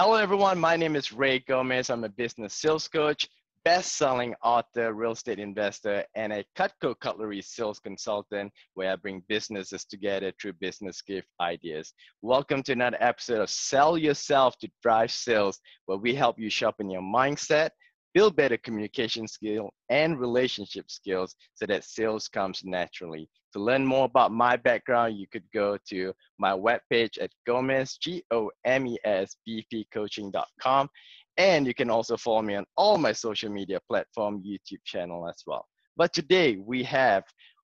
Hello, everyone. My name is Ray Gomes. I'm a business sales coach, best-selling author, real estate investor, and a Cutco Cutlery sales consultant where I bring businesses together through business gift ideas. Welcome to another episode of Sell Yourself to Drive Sales, where we help you sharpen your mindset, build better communication skill and relationship skills so that sales comes naturally. To learn more about my background, you could go to my webpage at Gomes, G-O-M-E-S, bpcoaching.com. And you can also follow me on all my social media platform, YouTube channel as well. But today we have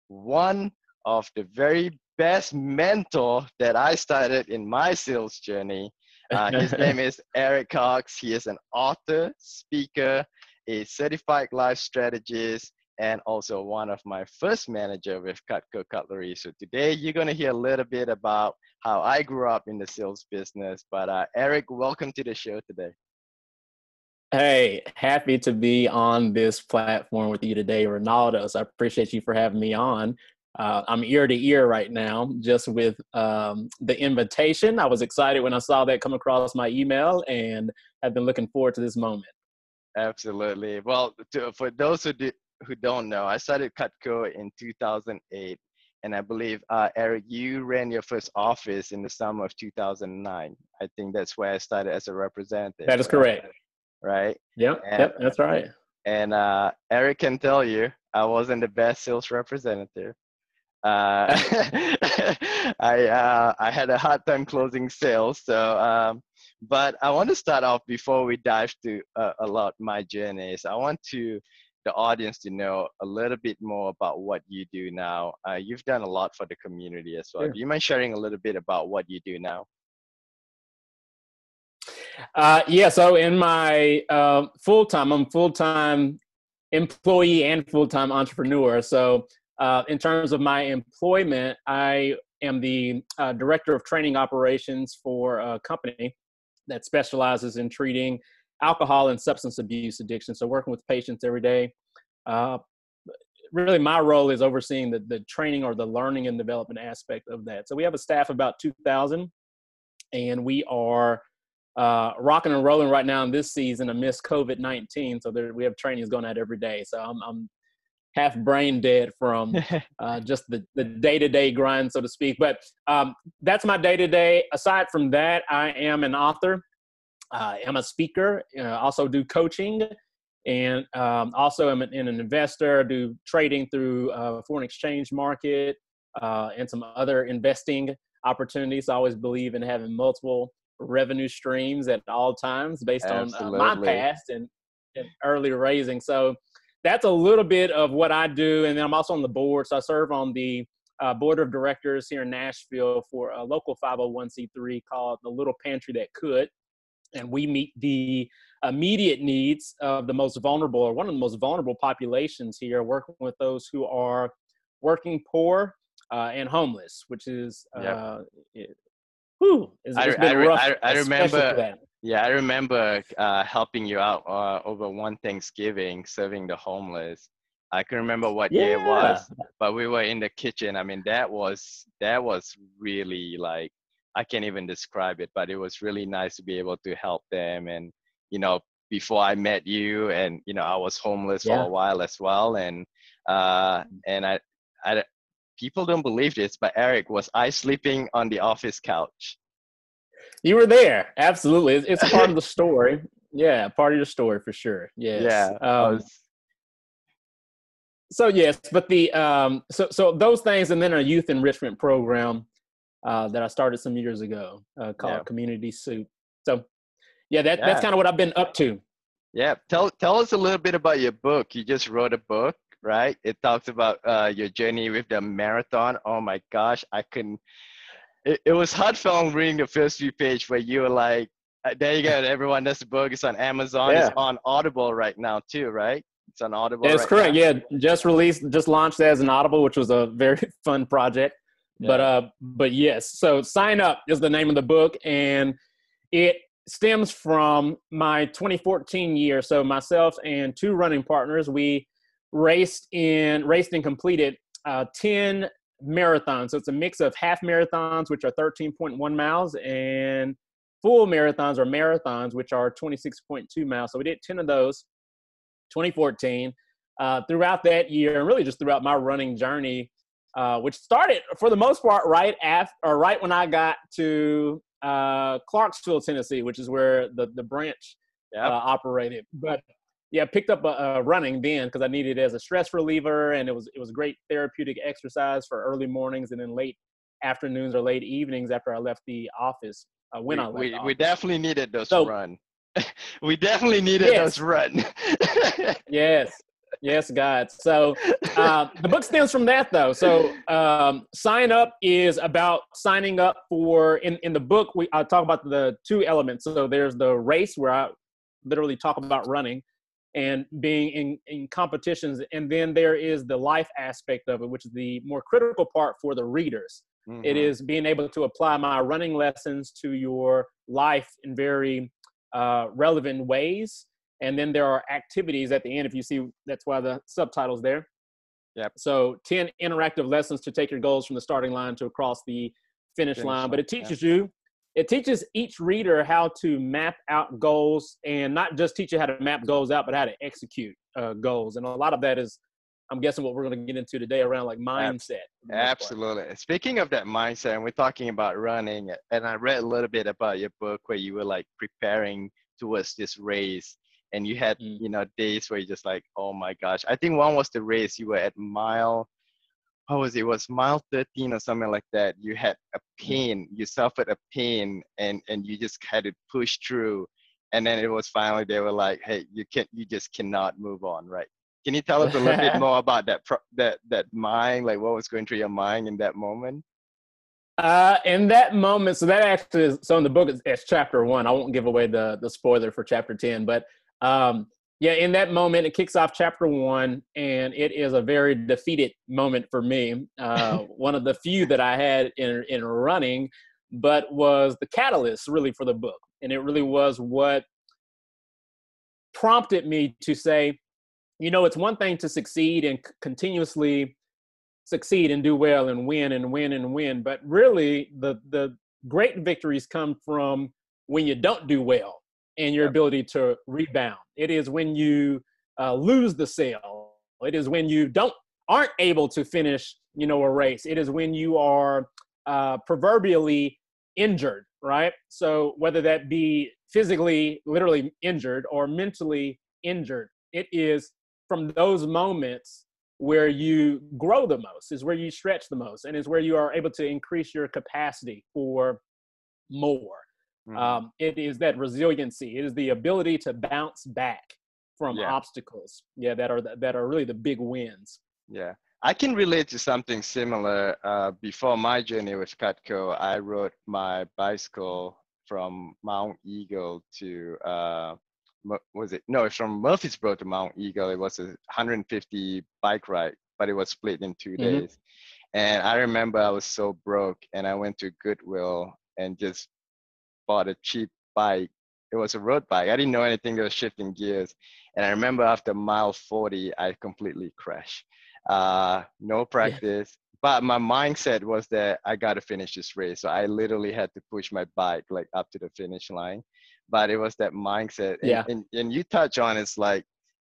one of the very best mentor that I started in my sales journey. Uh, his name is Eric Cox. He is an author, speaker, a certified life strategist, and also one of my first manager with Cutco Cutlery. So today you're going to hear a little bit about how I grew up in the sales business. But uh, Eric, welcome to the show today. Hey, happy to be on this platform with you today, Ronaldo. So I appreciate you for having me on. Uh, I'm ear to ear right now just with um, the invitation. I was excited when I saw that come across my email and have been looking forward to this moment. Absolutely. Well, to, for those who do, who don't know, I started Cutco in 2008, and I believe uh, Eric, you ran your first office in the summer of 2009. I think that's where I started as a representative. That is correct. Right. Yep. And, yep. That's right. And uh, Eric can tell you, I wasn't the best sales representative. Uh, I uh, I had a hard time closing sales. So, um, but I want to start off before we dive to uh, a lot my journeys. I want to the audience to know a little bit more about what you do now. Uh, you've done a lot for the community as well. Sure. Do you mind sharing a little bit about what you do now? Uh, yeah, so in my uh, full time, I'm full time employee and full time entrepreneur. So, uh, in terms of my employment, I am the uh, director of training operations for a company that specializes in treating alcohol and substance abuse addiction. So working with patients every day. Uh, really, my role is overseeing the, the training or the learning and development aspect of that. So we have a staff about 2,000, and we are uh, rocking and rolling right now in this season amidst COVID 19. So there, we have trainings going out every day. So I'm, I'm half brain dead from uh, just the, the day-to-day grind so to speak but um, that's my day-to-day aside from that i am an author uh, I'm a speaker, uh, also do coaching, and um, also am an, an, investor, do trading through uh, foreign exchange market uh, and some other investing opportunities. I always believe in having multiple revenue streams at all times based Absolutely. on uh, my past and, and early raising. So that's a little bit of what I do. And then I'm also on the board. So I serve on the uh, board of directors here in Nashville for a local 501c3 called the Little Pantry That Could and we meet the immediate needs of the most vulnerable or one of the most vulnerable populations here working with those who are working poor uh, and homeless which is uh, it, whew, it's, I, I, rough, I, I remember yeah i remember uh, helping you out uh, over one thanksgiving serving the homeless I can remember what yeah. year it was, but we were in the kitchen. I mean, that was that was really like I can't even describe it, but it was really nice to be able to help them. And, you know, before I met you and, you know, I was homeless yeah. for a while as well. And, uh, mm. and I, I, people don't believe this, but Eric, was I sleeping on the office couch? You were there. Absolutely. It's, a part of the story. Yeah. Part of your story for sure. Yes. Yeah. Um, was... so yes, but the, um, so, so those things, and then a youth enrichment program, uh, that I started some years ago uh, called yeah. Community Soup. So, yeah, that, yeah. that's kind of what I've been up to. Yeah, tell tell us a little bit about your book. You just wrote a book, right? It talks about uh, your journey with the marathon. Oh my gosh, I couldn't. It, it was heartfelt reading the first few pages where you were like, uh, "There you go, everyone. That's the book. It's on Amazon. Yeah. It's on Audible right now too, right?" It's on Audible. That's right correct. Now. Yeah, just released, just launched as an Audible, which was a very fun project. But uh, but yes. So sign up is the name of the book, and it stems from my 2014 year. So myself and two running partners, we raced in raced and completed uh, 10 marathons. So it's a mix of half marathons, which are 13.1 miles, and full marathons or marathons, which are 26.2 miles. So we did 10 of those, 2014. Uh, throughout that year, and really just throughout my running journey, uh, which started for the most part right after or right when I got to uh, Clarksville, Tennessee, which is where the the branch yep. Uh, operated. But yeah, picked up a, a running then because I needed it as a stress reliever, and it was it was great therapeutic exercise for early mornings and then late afternoons or late evenings after I left the office. Uh, when we, I left we, we definitely needed those so, run. we definitely needed yes. those run. yes, yes, God. So uh, the book stems from that, though. So um, sign up is about signing up for. In in the book, we I talk about the two elements. So there's the race where I literally talk about running and being in, in competitions. And then there is the life aspect of it, which is the more critical part for the readers. Mm-hmm. It is being able to apply my running lessons to your life in very uh, relevant ways. And then there are activities at the end. If you see, that's why the subtitles there. Yep. So 10 interactive lessons to take your goals from the starting line to across the finish, finish line. But it teaches yeah. you it teaches each reader how to map out goals and not just teach you how to map goals out, but how to execute uh, goals. And a lot of that is, I'm guessing, what we're going to get into today around like mindset. Absolutely. Speaking of that mindset, and we're talking about running, and I read a little bit about your book where you were like preparing towards this race and you had mm. you know days where you're just like oh my gosh i think one was the race you were at mile how was it? it was mile 13 or something like that you had a pain you suffered a pain and and you just had to push through and then it was finally they were like hey you can't you just cannot move on right can you tell us a little bit more about that that that mind like what was going through your mind in that moment uh, in that moment, so that actually is so in the book it's, chapter one. I won't give away the the spoiler for chapter ten, but um, yeah, in that moment, it kicks off chapter one, and it is a very defeated moment for me. Uh, one of the few that I had in in running, but was the catalyst really for the book, and it really was what prompted me to say, you know, it's one thing to succeed and c- continuously succeed and do well and win and win and win, but really the the great victories come from when you don't do well and your ability to rebound. It is when you uh, lose the sale. It is when you don't aren't able to finish, you know, a race. It is when you are uh, proverbially injured, right? So whether that be physically, literally injured, or mentally injured, it is from those moments where you grow the most, is where you stretch the most, and is where you are able to increase your capacity for more. Mm-hmm. Um, it is that resiliency. It is the ability to bounce back from yeah. obstacles. Yeah, that are that are really the big wins. Yeah, I can relate to something similar. Uh, before my journey with Cutco, I rode my bicycle from Monteagle to uh, was it no, it's from Murfreesboro to Monteagle. It was a 150 bike ride, but it was split in 2 mm-hmm. days. And I remember I was so broke, and I went to Goodwill and just bought a cheap bike. It was a road bike. I didn't know anything was shifting gears. And I remember after mile 40, I completely crashed. Uh, no practice. Yeah. But my mindset was that I got to finish this race. So I literally had to push my bike like up to the finish line. But it was that mindset. And, yeah. and, and you touch on it's like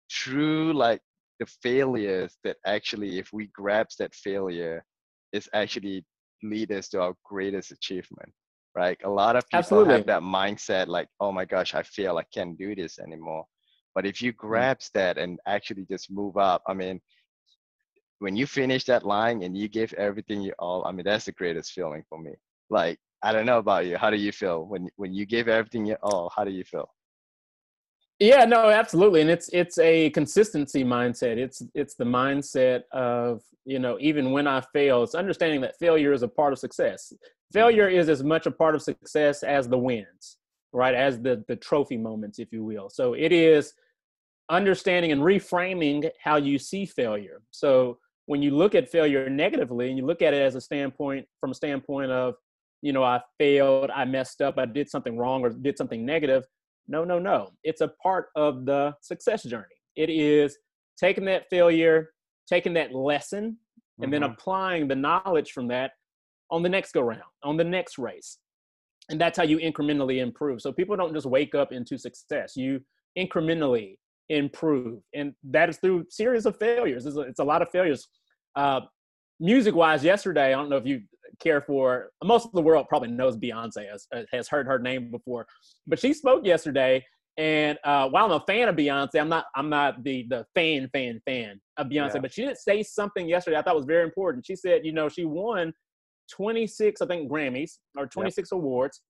true, like the failures that actually, if we grasp that failure, is actually lead us to our greatest achievement right? A lot of people Absolutely. have that mindset like, oh my gosh, I feel I can't do this anymore. But if you mm. grasp that and actually just move up, I mean, when you finish that line and you give everything you all, I mean, that's the greatest feeling for me. Like, I don't know about you. How do you feel when when you give everything you all? How do you feel? Yeah, no, absolutely, and it's it's a consistency mindset. It's it's the mindset of you know even when I fail, it's understanding that failure is a part of success. Failure is as much a part of success as the wins, right? As the the trophy moments, if you will. So it is understanding and reframing how you see failure. So when you look at failure negatively and you look at it as a standpoint from a standpoint of you know I failed, I messed up, I did something wrong or did something negative no, no, no. It's a part of the success journey. It is taking that failure, taking that lesson, and mm-hmm. then applying the knowledge from that on the next go round, on the next race. and that's how you incrementally improve. So people don't just wake up into success. You incrementally improve. And that is through series of failures. It's a, it's a lot of failures. Uh, music wise yesterday i don't know if you care for most of the world probably knows beyonce has, has heard her name before. But she spoke yesterday and uh, while i'm a fan of beyonce i'm not i'm not the the fan fan fan of beyonce yeah. but she did say something yesterday i thought was very important. She said you know she won 26, I think, Grammys or 26 yep. awards.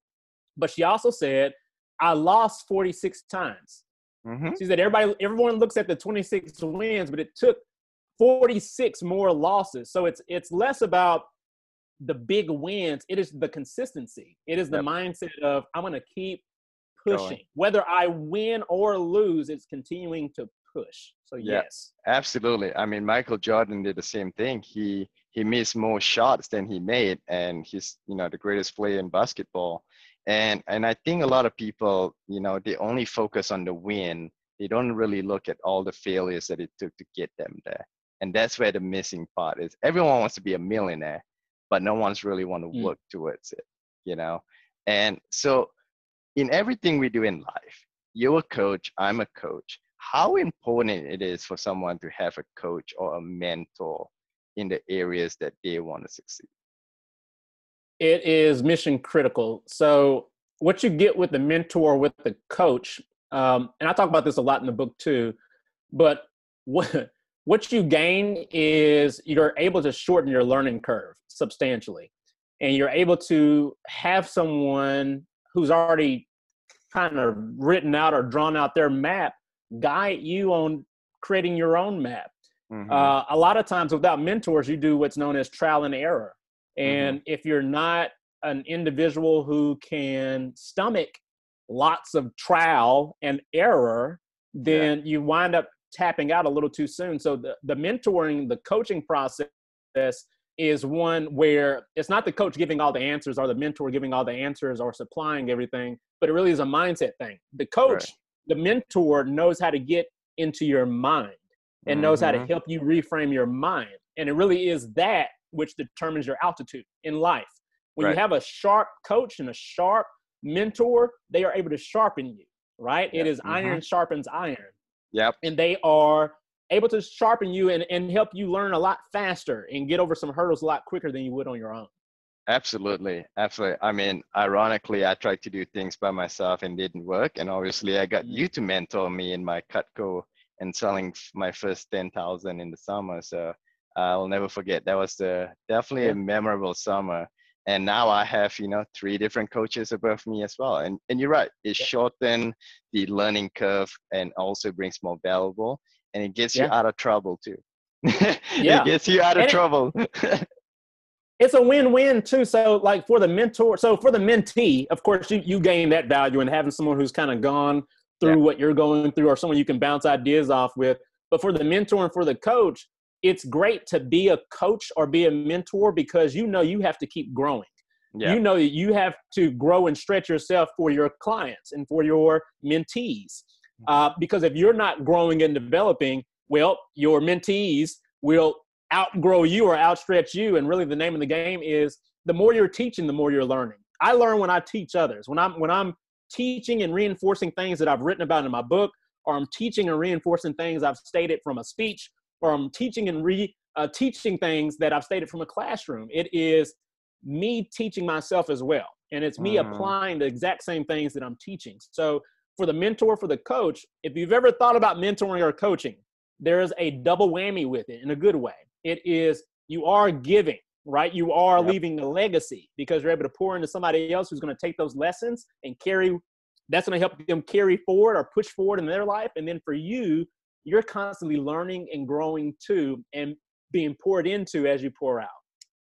But she also said, I lost 46 times. Mm-hmm. She said, everybody, everyone looks at the 26 wins, but it took 46 more losses. So it's it's less about the big wins. It is the consistency. It is the yep. mindset of I'm gonna keep pushing. Going. Whether I win or lose, it's continuing to push. So yeah, yes. Absolutely. I mean, Michael Jordan did the same thing. He he missed more shots than he made and he's you know the greatest player in basketball and and i think a lot of people you know they only focus on the win they don't really look at all the failures that it took to get them there and that's where the missing part is everyone wants to be a millionaire but no one's really want to mm. work towards it you know and so in everything we do in life you're a coach i'm a coach how important it is for someone to have a coach or a mentor in the areas that they want to succeed? It is mission critical. So, what you get with the mentor, with the coach, um, and I talk about this a lot in the book too, but what what you gain is you're able to shorten your learning curve substantially, and you're able to have someone who's already kind of written out or drawn out their map guide you on creating your own map Mm-hmm. Uh, a lot of times without mentors, you do what's known as trial and error. And mm-hmm. if you're not an individual who can stomach lots of trial and error, then yeah. you wind up tapping out a little too soon. So the, the mentoring, the coaching process is one where it's not the coach giving all the answers or the mentor giving all the answers or supplying everything, but it really is a mindset thing. The coach, right. The mentor knows how to get into your mind and mm-hmm. knows how to mm-hmm. help you reframe your mind. And it really is that which determines your altitude in life. When right. you have a sharp coach and a sharp mentor, they are able to sharpen you, right? Yep. It is mm-hmm. iron sharpens iron. Yep. And they are able to sharpen you and, and help you learn a lot faster and get over some hurdles a lot quicker than you would on your own. Absolutely. Absolutely. I mean, ironically, I tried to do things by myself and didn't work. And obviously, I got mm-hmm. you to mentor me in my Cutco and selling my first 10,000 in the summer. So I'll never forget. That was the, definitely yeah. a memorable summer. And now I have, you know, three different coaches above me as well. And, and you're right, it yeah. shortened the learning curve and also brings more valuable and it gets yeah. you out of trouble too. yeah. it gets you out of and trouble. It, it's a win-win too. So like for the mentor, so for the mentee, of course you, you gain that value and having someone who's kind of gone through yeah. what you're going through or someone you can bounce ideas off with. But for the mentor and for the coach, it's great to be a coach or be a mentor because you know you have to keep growing. Yeah. You know you have to grow and stretch yourself for your clients and for your mentees. Uh, because if you're not growing and developing, well, your mentees will outgrow you or outstretch you. And really, the name of the game is the more you're teaching, the more you're learning. I learn when I teach others. When I'm when I'm teaching and reinforcing things that I've written about in my book, or I'm teaching and reinforcing things I've stated from a speech, or I'm teaching and re uh, teaching things that I've stated from a classroom. It is me teaching myself as well, and it's me mm. applying the exact same things that I'm teaching. So for the mentor, for the coach, if you've ever thought about mentoring or coaching, there is a double whammy with it in a good way. It is you are giving right? You are yep. leaving a legacy because you're able to pour into somebody else who's going to take those lessons and carry. That's going to help them carry forward or push forward in their life. And then for you, you're constantly learning and growing too and being poured into as you pour out.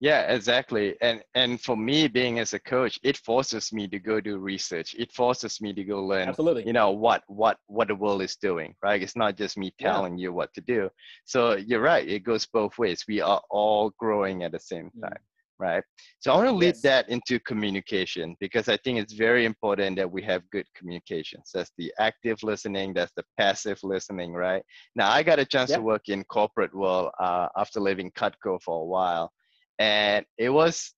Yeah, exactly. And and for me being as a coach, it forces me to go do research. It forces me to go learn Absolutely. you know what what what the world is doing, right? It's not just me telling yeah. you what to do. So you're right, it goes both ways. We are all growing at the same mm. time. Mm. Right. So I want to lead yes. that into communication because I think it's very important that we have good communications. That's the active listening, that's the passive listening, right? Now I got a chance to work in corporate world uh, after living Cutco for a while and it was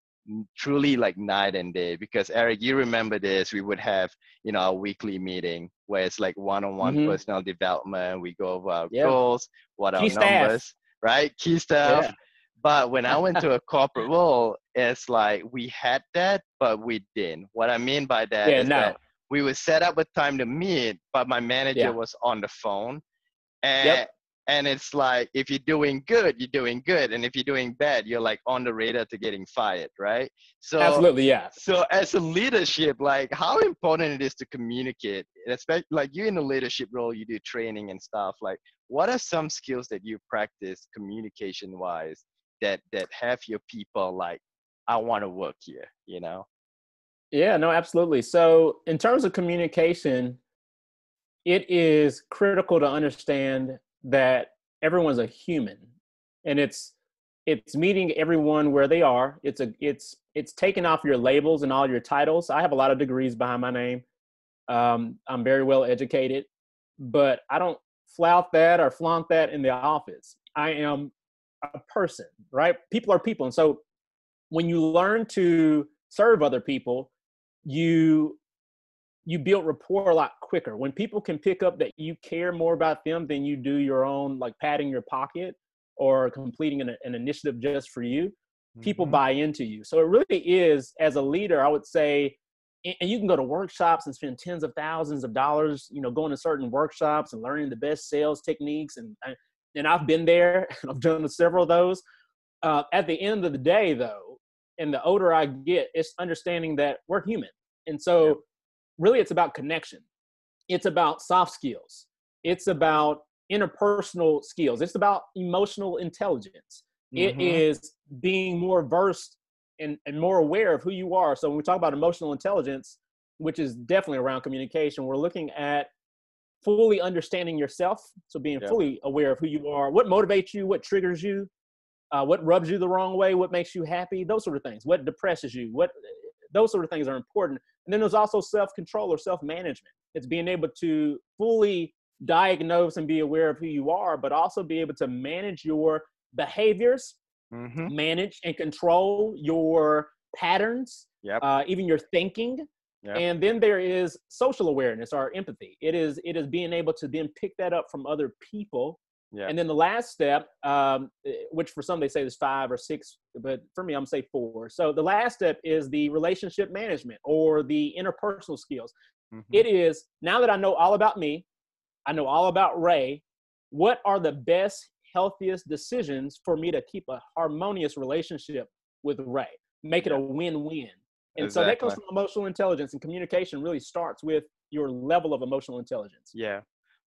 truly like night and day because eric you remember this we would have you know a weekly meeting where it's like one-on-one mm-hmm. personal development we go over our yep. goals what Key our staff. numbers right key stuff yeah. but when i went to a corporate role it's like we had that but we didn't what i mean by that yeah, is no. that we would set up a time to meet but my manager yeah. was on the phone and yep and it's like if you're doing good you're doing good and if you're doing bad you're like on the radar to getting fired right? So absolutely yeah. so as a leadership like how important it is to communicate especially like you in a leadership role you do training and stuff like what are some skills that you practice communication wise that that have your people like i want to work here you know? Yeah no absolutely. So in terms of communication it is critical to understand that everyone's a human and it's it's meeting everyone where they are. It's a it's it's taking off your labels and all your titles. I have a lot of degrees behind my name. Um, i'm very well educated but i don't flout that or flaunt that in the office. I am a person right? People are people and so when you learn to serve other people you you build rapport a lot quicker. When people can pick up that you care more about them than you do your own like padding your pocket or completing an, an initiative just for you mm-hmm. people buy into you. So it really is as a leader i would say and you can go to workshops and spend tens of thousands of dollars you know going to certain workshops and learning the best sales techniques and and i've been there and i've done several of those. Uh, at the end of the day though and the older i get it's understanding that we're human. And so really it's about connection. It's about soft skills. It's about interpersonal skills. It's about emotional intelligence. Mm-hmm. It is being more versed and, and more aware of who you are. So when we talk about emotional intelligence, which is definitely around communication, we're looking at fully understanding yourself. So being yeah. fully aware of who you are, what motivates you, what triggers you, uh, what rubs you the wrong way, what makes you happy, those sort of things. What depresses you, what those sort of things are important. And then there's also self control or self management. It's being able to fully diagnose and be aware of who you are, but also be able to manage your behaviors, mm-hmm. manage and control your patterns, yep. uh, even your thinking. Yep. And then there is social awareness or empathy. It is it is being able to then pick that up from other people yeah. And then the last step, um, eh, which for some they say is five or six, but for me, I'm gonna say four. So the last step is the relationship management or the interpersonal skills. Mm-hmm. It is now that I know all about me, I know all about Ray. What are the best, healthiest decisions for me to keep a harmonious relationship with Ray? Make it a win-win. And exactly. so that comes from emotional intelligence, and communication really starts with your level of emotional intelligence. Yeah,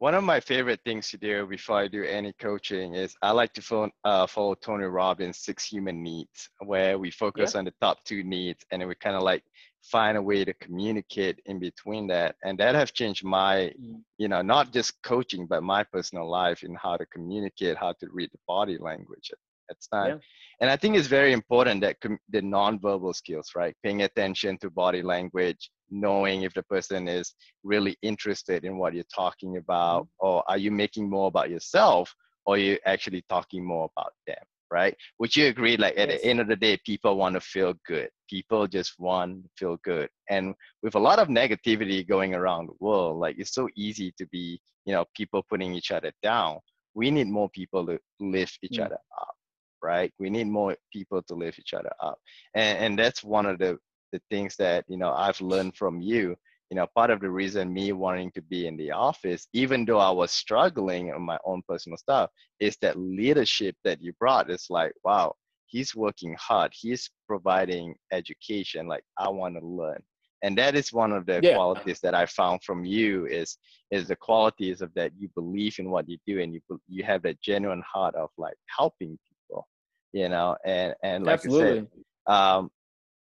one of my favorite things to do before I do any coaching is I like to follow, uh, follow Tony Robbins' Six Human Needs, where we focus yeah. on the top two needs and we kind of like find a way to communicate in between that. And that has changed my, mm. you know, not just coaching, but my personal life in how to communicate, how to read the body language at, at time. Yeah. And I think it's very important that com- the nonverbal skills, right? Paying attention to body language, knowing if the person is really interested in what you're talking about mm-hmm. or are you making more about yourself or are you actually talking more about them right would you agree like at yes. the end of the day people want to feel good people just want to feel good and with a lot of negativity going around the world like it's so easy to be you know people putting each other down we need more people to lift each mm. other up right we need more people to lift each other up and, and that's one of the the things that you know I've learned from you. You know, part of the reason me wanting to be in the office, even though I was struggling on my own personal stuff, is that leadership that you brought. It's like, wow, he's working hard. He's providing education. Like I want to learn and that is one of the yeah. qualities that i found from you is is the qualities of that you believe in what you do and you you have that genuine heart of like helping people you know and and like Absolutely. i said um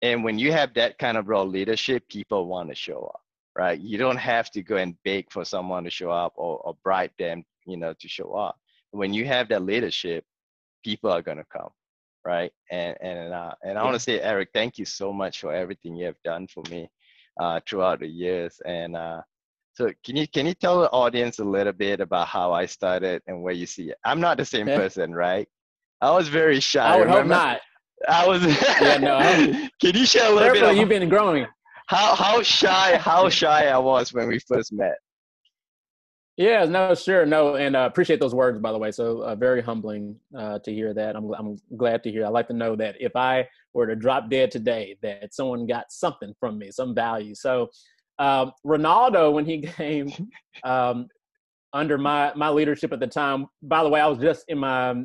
and when you have that kind of role leadership, people want to show up, right? You don't have to go and beg for someone to show up or, or bribe them, you know, to show up. When you have that leadership, people are gonna come, right? And and uh, and I want to say, Eric, thank you so much for everything you have done for me uh, throughout the years. And uh, so, can you can you tell the audience a little bit about how I started and where you see it? I'm not the same person, right? I was very shy. I would Remember? hope not. I was. yeah, no. Can you share a little bit? Of, you've been growing. How how shy how shy I was when we first met. Yeah, no, sure, no, and uh, appreciate those words by the way. So uh, very humbling uh, to hear that. I'm I'm glad to hear. I like to know that if I were to drop dead today, that someone got something from me, some value. So um, Ronaldo, when he came um, under my my leadership at the time. By the way, I was just in my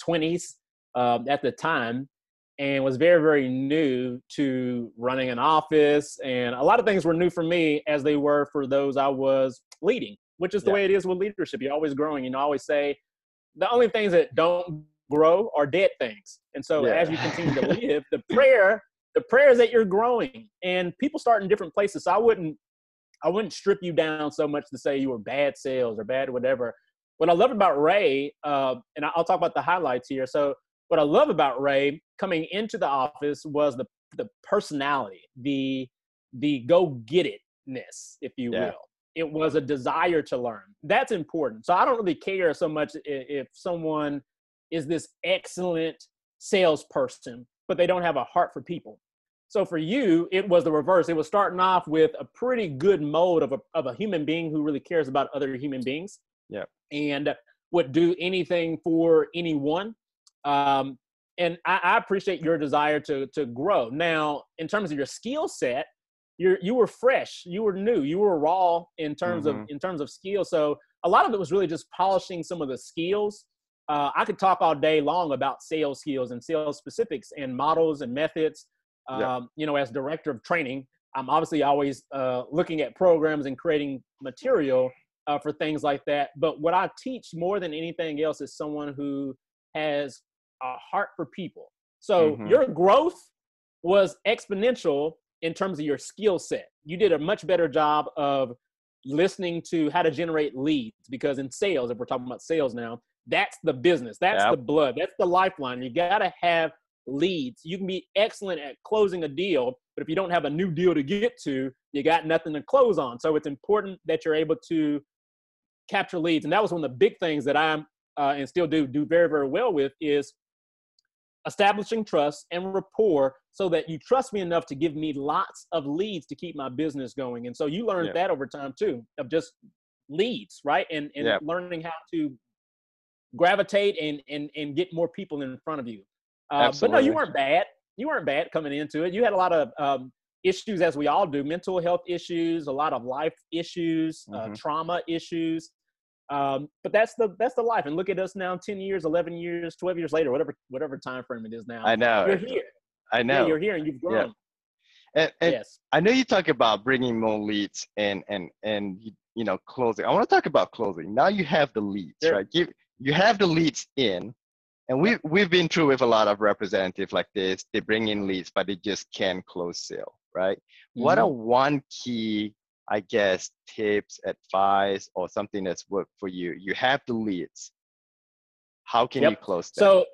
twenties um, at the time, and was very very new to running an office, and a lot of things were new for me as they were for those I was leading which is the yeah. way it is with leadership. You're always growing. You know, I always say the only things that don't grow are dead things. And so yeah. as you continue to live, the prayer, the prayer is that you're growing. And people start in different places. So I wouldn't I wouldn't strip you down so much to say you were bad sales or bad whatever. What I love about Ray, uh, and I'll talk about the highlights here. So what I love about Ray coming into the office was the the personality, the the go get itness, if you yeah. will it was a desire to learn. That's important. So I don't really care so much if someone is this excellent salesperson, but they don't have a heart for people. So for you, it was the reverse. It was starting off with a pretty good mode of a, of a human being who really cares about other human beings. Yeah. And would do anything for anyone. Um, and I, I appreciate your desire to to grow. Now, in terms of your skill set, you're you were fresh you were new you were raw in terms mm-hmm. of in terms of skill so a lot of it was really just polishing some of the skills uh, i could talk all day long about sales skills and sales specifics and models and methods um, yeah. you know as director of training i'm obviously always uh, looking at programs and creating material uh, for things like that but what i teach more than anything else is someone who has a heart for people so mm-hmm. your growth was exponential in terms of your skill set. You did a much better job of listening to how to generate leads because in sales, if we're talking about sales now, that's the business, that's yep. the blood, that's the lifeline. You got to have leads. You can be excellent at closing a deal, but if you don't have a new deal to get to, you got nothing to close on. So it's important that you're able to capture leads. And that was one of the big things that I'm uh, and still do do very very well with is establishing trust and rapport so that you trust me enough to give me lots of leads to keep my business going. And so you learned that over time too, of just leads, right? And and learning how to gravitate and and and get more people in front of you. Uh, but no, you weren't bad. You weren't bad coming into it. You had a lot of um, issues, as we all do, mental health issues, a lot of life issues, uh, mm-hmm. uh, trauma issues. Um, but that's the that's the life. And look at us now, ten years, eleven years, twelve years later, whatever whatever time frame it is now. I know. You're here. I know. Yeah, you're here and you've grown. Yeah. And, and yes. I know you talk about bringing more leads and and and you know closing. I want to talk about closing. Now you have the leads, sure. right? You you have the leads in, and we we've been through with a lot of representatives like this. They bring in leads, but they just can't close sale, right? Mm-hmm. What are one key I guess, tips, advice, or something that's worked for you. You have the leads. How can yep. you close them? So,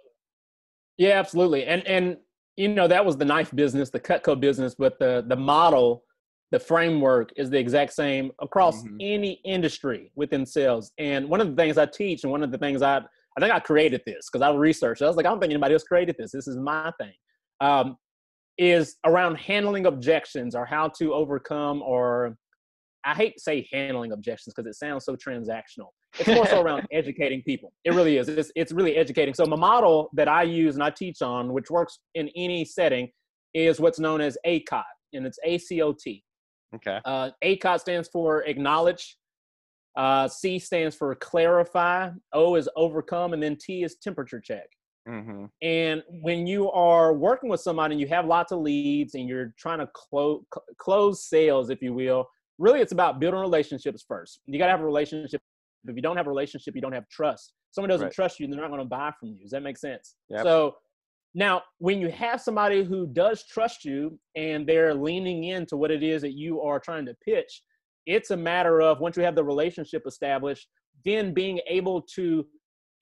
yeah, absolutely. And and you know that was the knife business, the Cutco business, but the the model, the framework is the exact same across mm-hmm. any industry within sales. And one of the things I teach, and one of the things I I think I created this because I researched. I was like, I don't think anybody else created this. This is my thing. Um, is around handling objections or how to overcome or I hate to say handling objections because it sounds so transactional. It's more so around educating people. It really is. It's, it's really educating. So my model that I use and I teach on, which works in any setting, is what's known as ACOT, and it's ACOT. Okay. Uh, ACOT stands for acknowledge. Uh, C stands for clarify. O is overcome, and then T is temperature check. Mm-hmm. And when you are working with somebody and you have lots of leads and you're trying to close close sales, if you will, really it's about building relationships first. You got to have a relationship. If you don't have a relationship, you don't have trust. Someone doesn't right. trust you, they're not going to buy from you. Does that make sense? Yep. So now, when you have somebody who does trust you and they're leaning into what it is that you are trying to pitch, it's a matter of once you have the relationship established, then being able to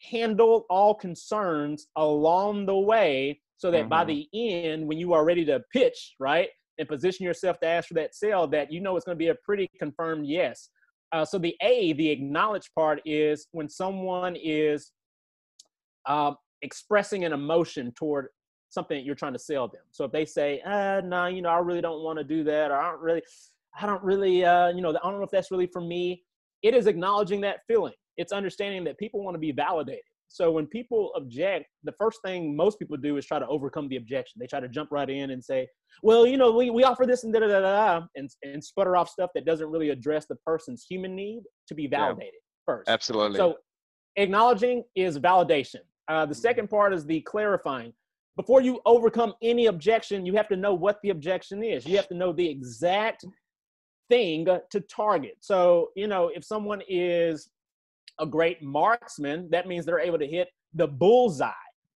handle all concerns along the way so that mm-hmm. by the end, when you are ready to pitch, right, and position yourself to ask for that sale that you know it's going to be a pretty confirmed yes. Uh, so the A, the acknowledge part is when someone is uh, expressing an emotion toward something that you're trying to sell them. So if they say, uh, no, nah, you know, I really don't want to do that, or I don't really, I don't really, uh, you know, I don't know if that's really for me. It is acknowledging that feeling. It's understanding that people want to be validated. So when people object, the first thing most people do is try to overcome the objection. They try to jump right in and say, well, you know, we, we offer this and da da da da, and, and sputter off stuff that doesn't really address the person's human need to be validated yeah, first. Absolutely. So acknowledging is validation. Uh, the second part is the clarifying. Before you overcome any objection, you have to know what the objection is. You have to know the exact thing to target. So, you know, if someone is a great marksman, that means they're able to hit the bullseye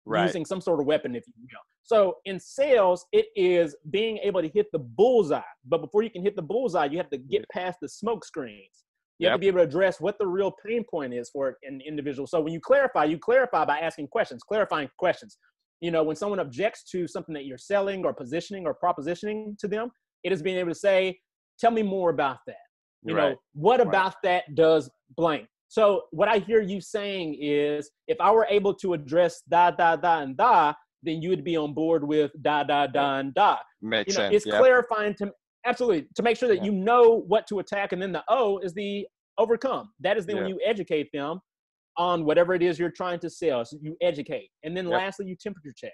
right. using some sort of weapon, if you will. So in sales, it is being able to hit the bullseye. But before you can hit the bullseye, you have to get past the smoke screens. You yep. have to be able to address what the real pain point is for an individual. So when you clarify, you clarify by asking questions, clarifying questions. You know, when someone objects to something that you're selling or positioning or propositioning to them, it is being able to say, tell me more about that. You right. know, what about right. that does blank? So what I hear you saying is, if I were able to address da da da and da, then you would be on board with da da da and da. Makes you know, sense. It's yep. clarifying to absolutely to make sure that you know what to attack, and then the O is the overcome. That is then when you educate them on whatever it is you're trying to sell. So you educate, and then yep. lastly, you temperature check,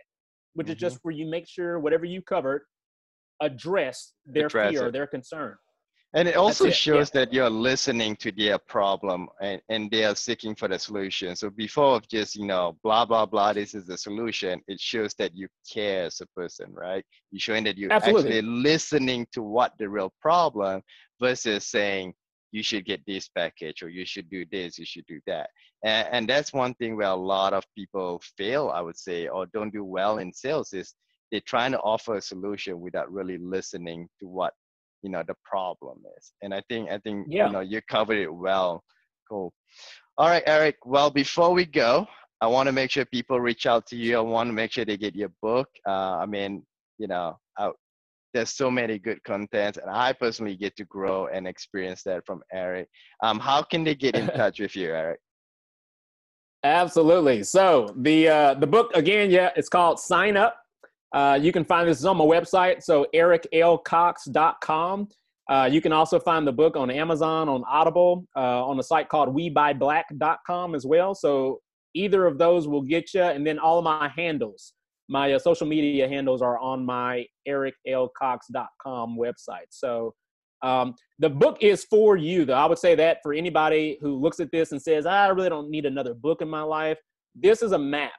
which mm-hmm. is just where you make sure whatever you covered address their address fear it. their concern. And it also it. shows yeah. that you're listening to their problem and, and they are seeking for the solution. So before of just, you know, blah, blah, blah, this is the solution, it shows that you care as a person, right? You're showing that you're Absolutely. actually listening to what the real problem versus saying, you should get this package or you should do this, you should do that. And, and that's one thing where a lot of people fail, I would say, or don't do well in sales is they're trying to offer a solution without really listening to what you know the problem is. And i think i think yeah. you know you covered it well. Cool. All right eric. Well before we go i want to make sure people reach out to you. I want to make sure they get your book. Uh, i mean you know I, there's so many good contents and i personally get to grow and experience that from eric. Um, how can they get in touch with you eric? Absolutely. So the uh, the book again yeah it's called sign up uh, you can find this on my website, so ericlcox.com. Uh, you can also find the book on Amazon, on Audible, uh, on a site called WeBuyBlack.com as well. So either of those will get you. And then all of my handles, my uh, social media handles are on my ericlcox.com website. So um, the book is for you, though. I would say that for anybody who looks at this and says, I really don't need another book in my life. This is a map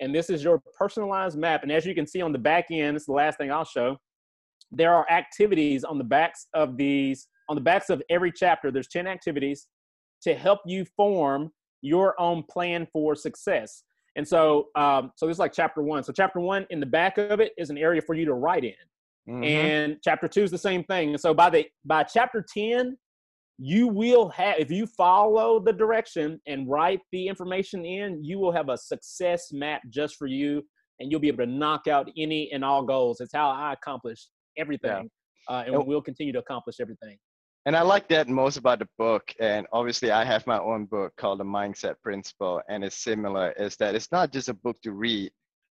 and this is your personalized map. And as you can see on the back end, it's the last thing I'll show. There are activities on the backs of these, on the backs of every chapter. There's 10 activities to help you form your own plan for success. And so, um, so this is like chapter one. So chapter one in the back of it is an area for you to write in. Mm-hmm. And chapter two is the same thing. And so by the by chapter 10, you will have if you follow the direction and write the information in you will have a success map just for you and you'll be able to knock out any and all goals. It's how i accomplished everything yeah. uh, and, and we'll continue to accomplish everything. And i like that most about the book and obviously i have my own book called the mindset principle and it's similar is that it's not just a book to read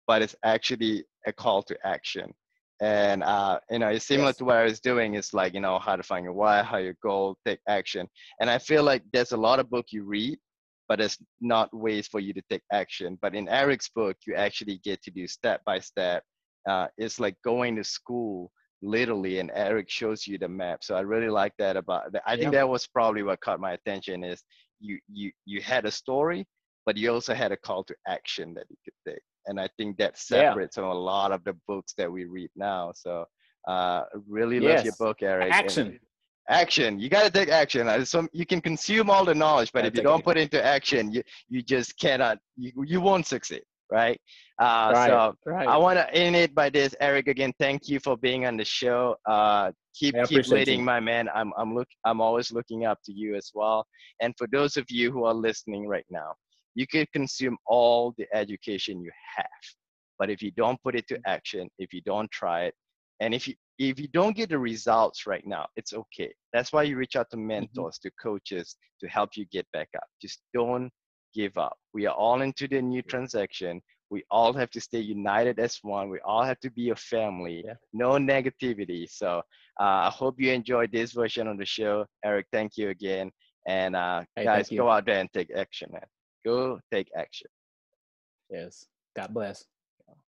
but it's actually a call to action and uh, you know it's similar yes. to what i was doing it's like you know how to find your why how your goal take action. And i feel like there's a lot of book you read but it's not ways for you to take action. But in eric's book you actually get to do step by step. Uh, it's like going to school literally and eric shows you the map. So i really like that about that i think that was probably what caught my attention is you you you had a story but you also had a call to action that you could take and I think that separates yeah. from a lot of the books that we read now. So uh, really yes. love your book, Eric. Action. And action. You got to take action. Some you can consume all the knowledge, but if you don't it. put it into action, you you just cannot. You you won't succeed. Right. Uh, right. So right. I want to end it by this, Eric. Again, thank you for being on the show. Uh, keep keep leading, you. my man. I'm I'm look I'm always looking up to you as well. And for those of you who are listening right now, you can consume all the education you have but if you don't put it to action if you don't try it and if you if you don't get the results right now it's okay that's why you reach out to mm-hmm. mentors mm-hmm. to coaches to help you get back up just don't give up we are all into the new transaction We all have to stay united as one. We all have to be a family. Yeah. No negativity. So uh, I hope you enjoyed this version of the show. Eric, thank you again. And uh, Hey, guys, go out there and take action, man. Go take action. Yes. God bless.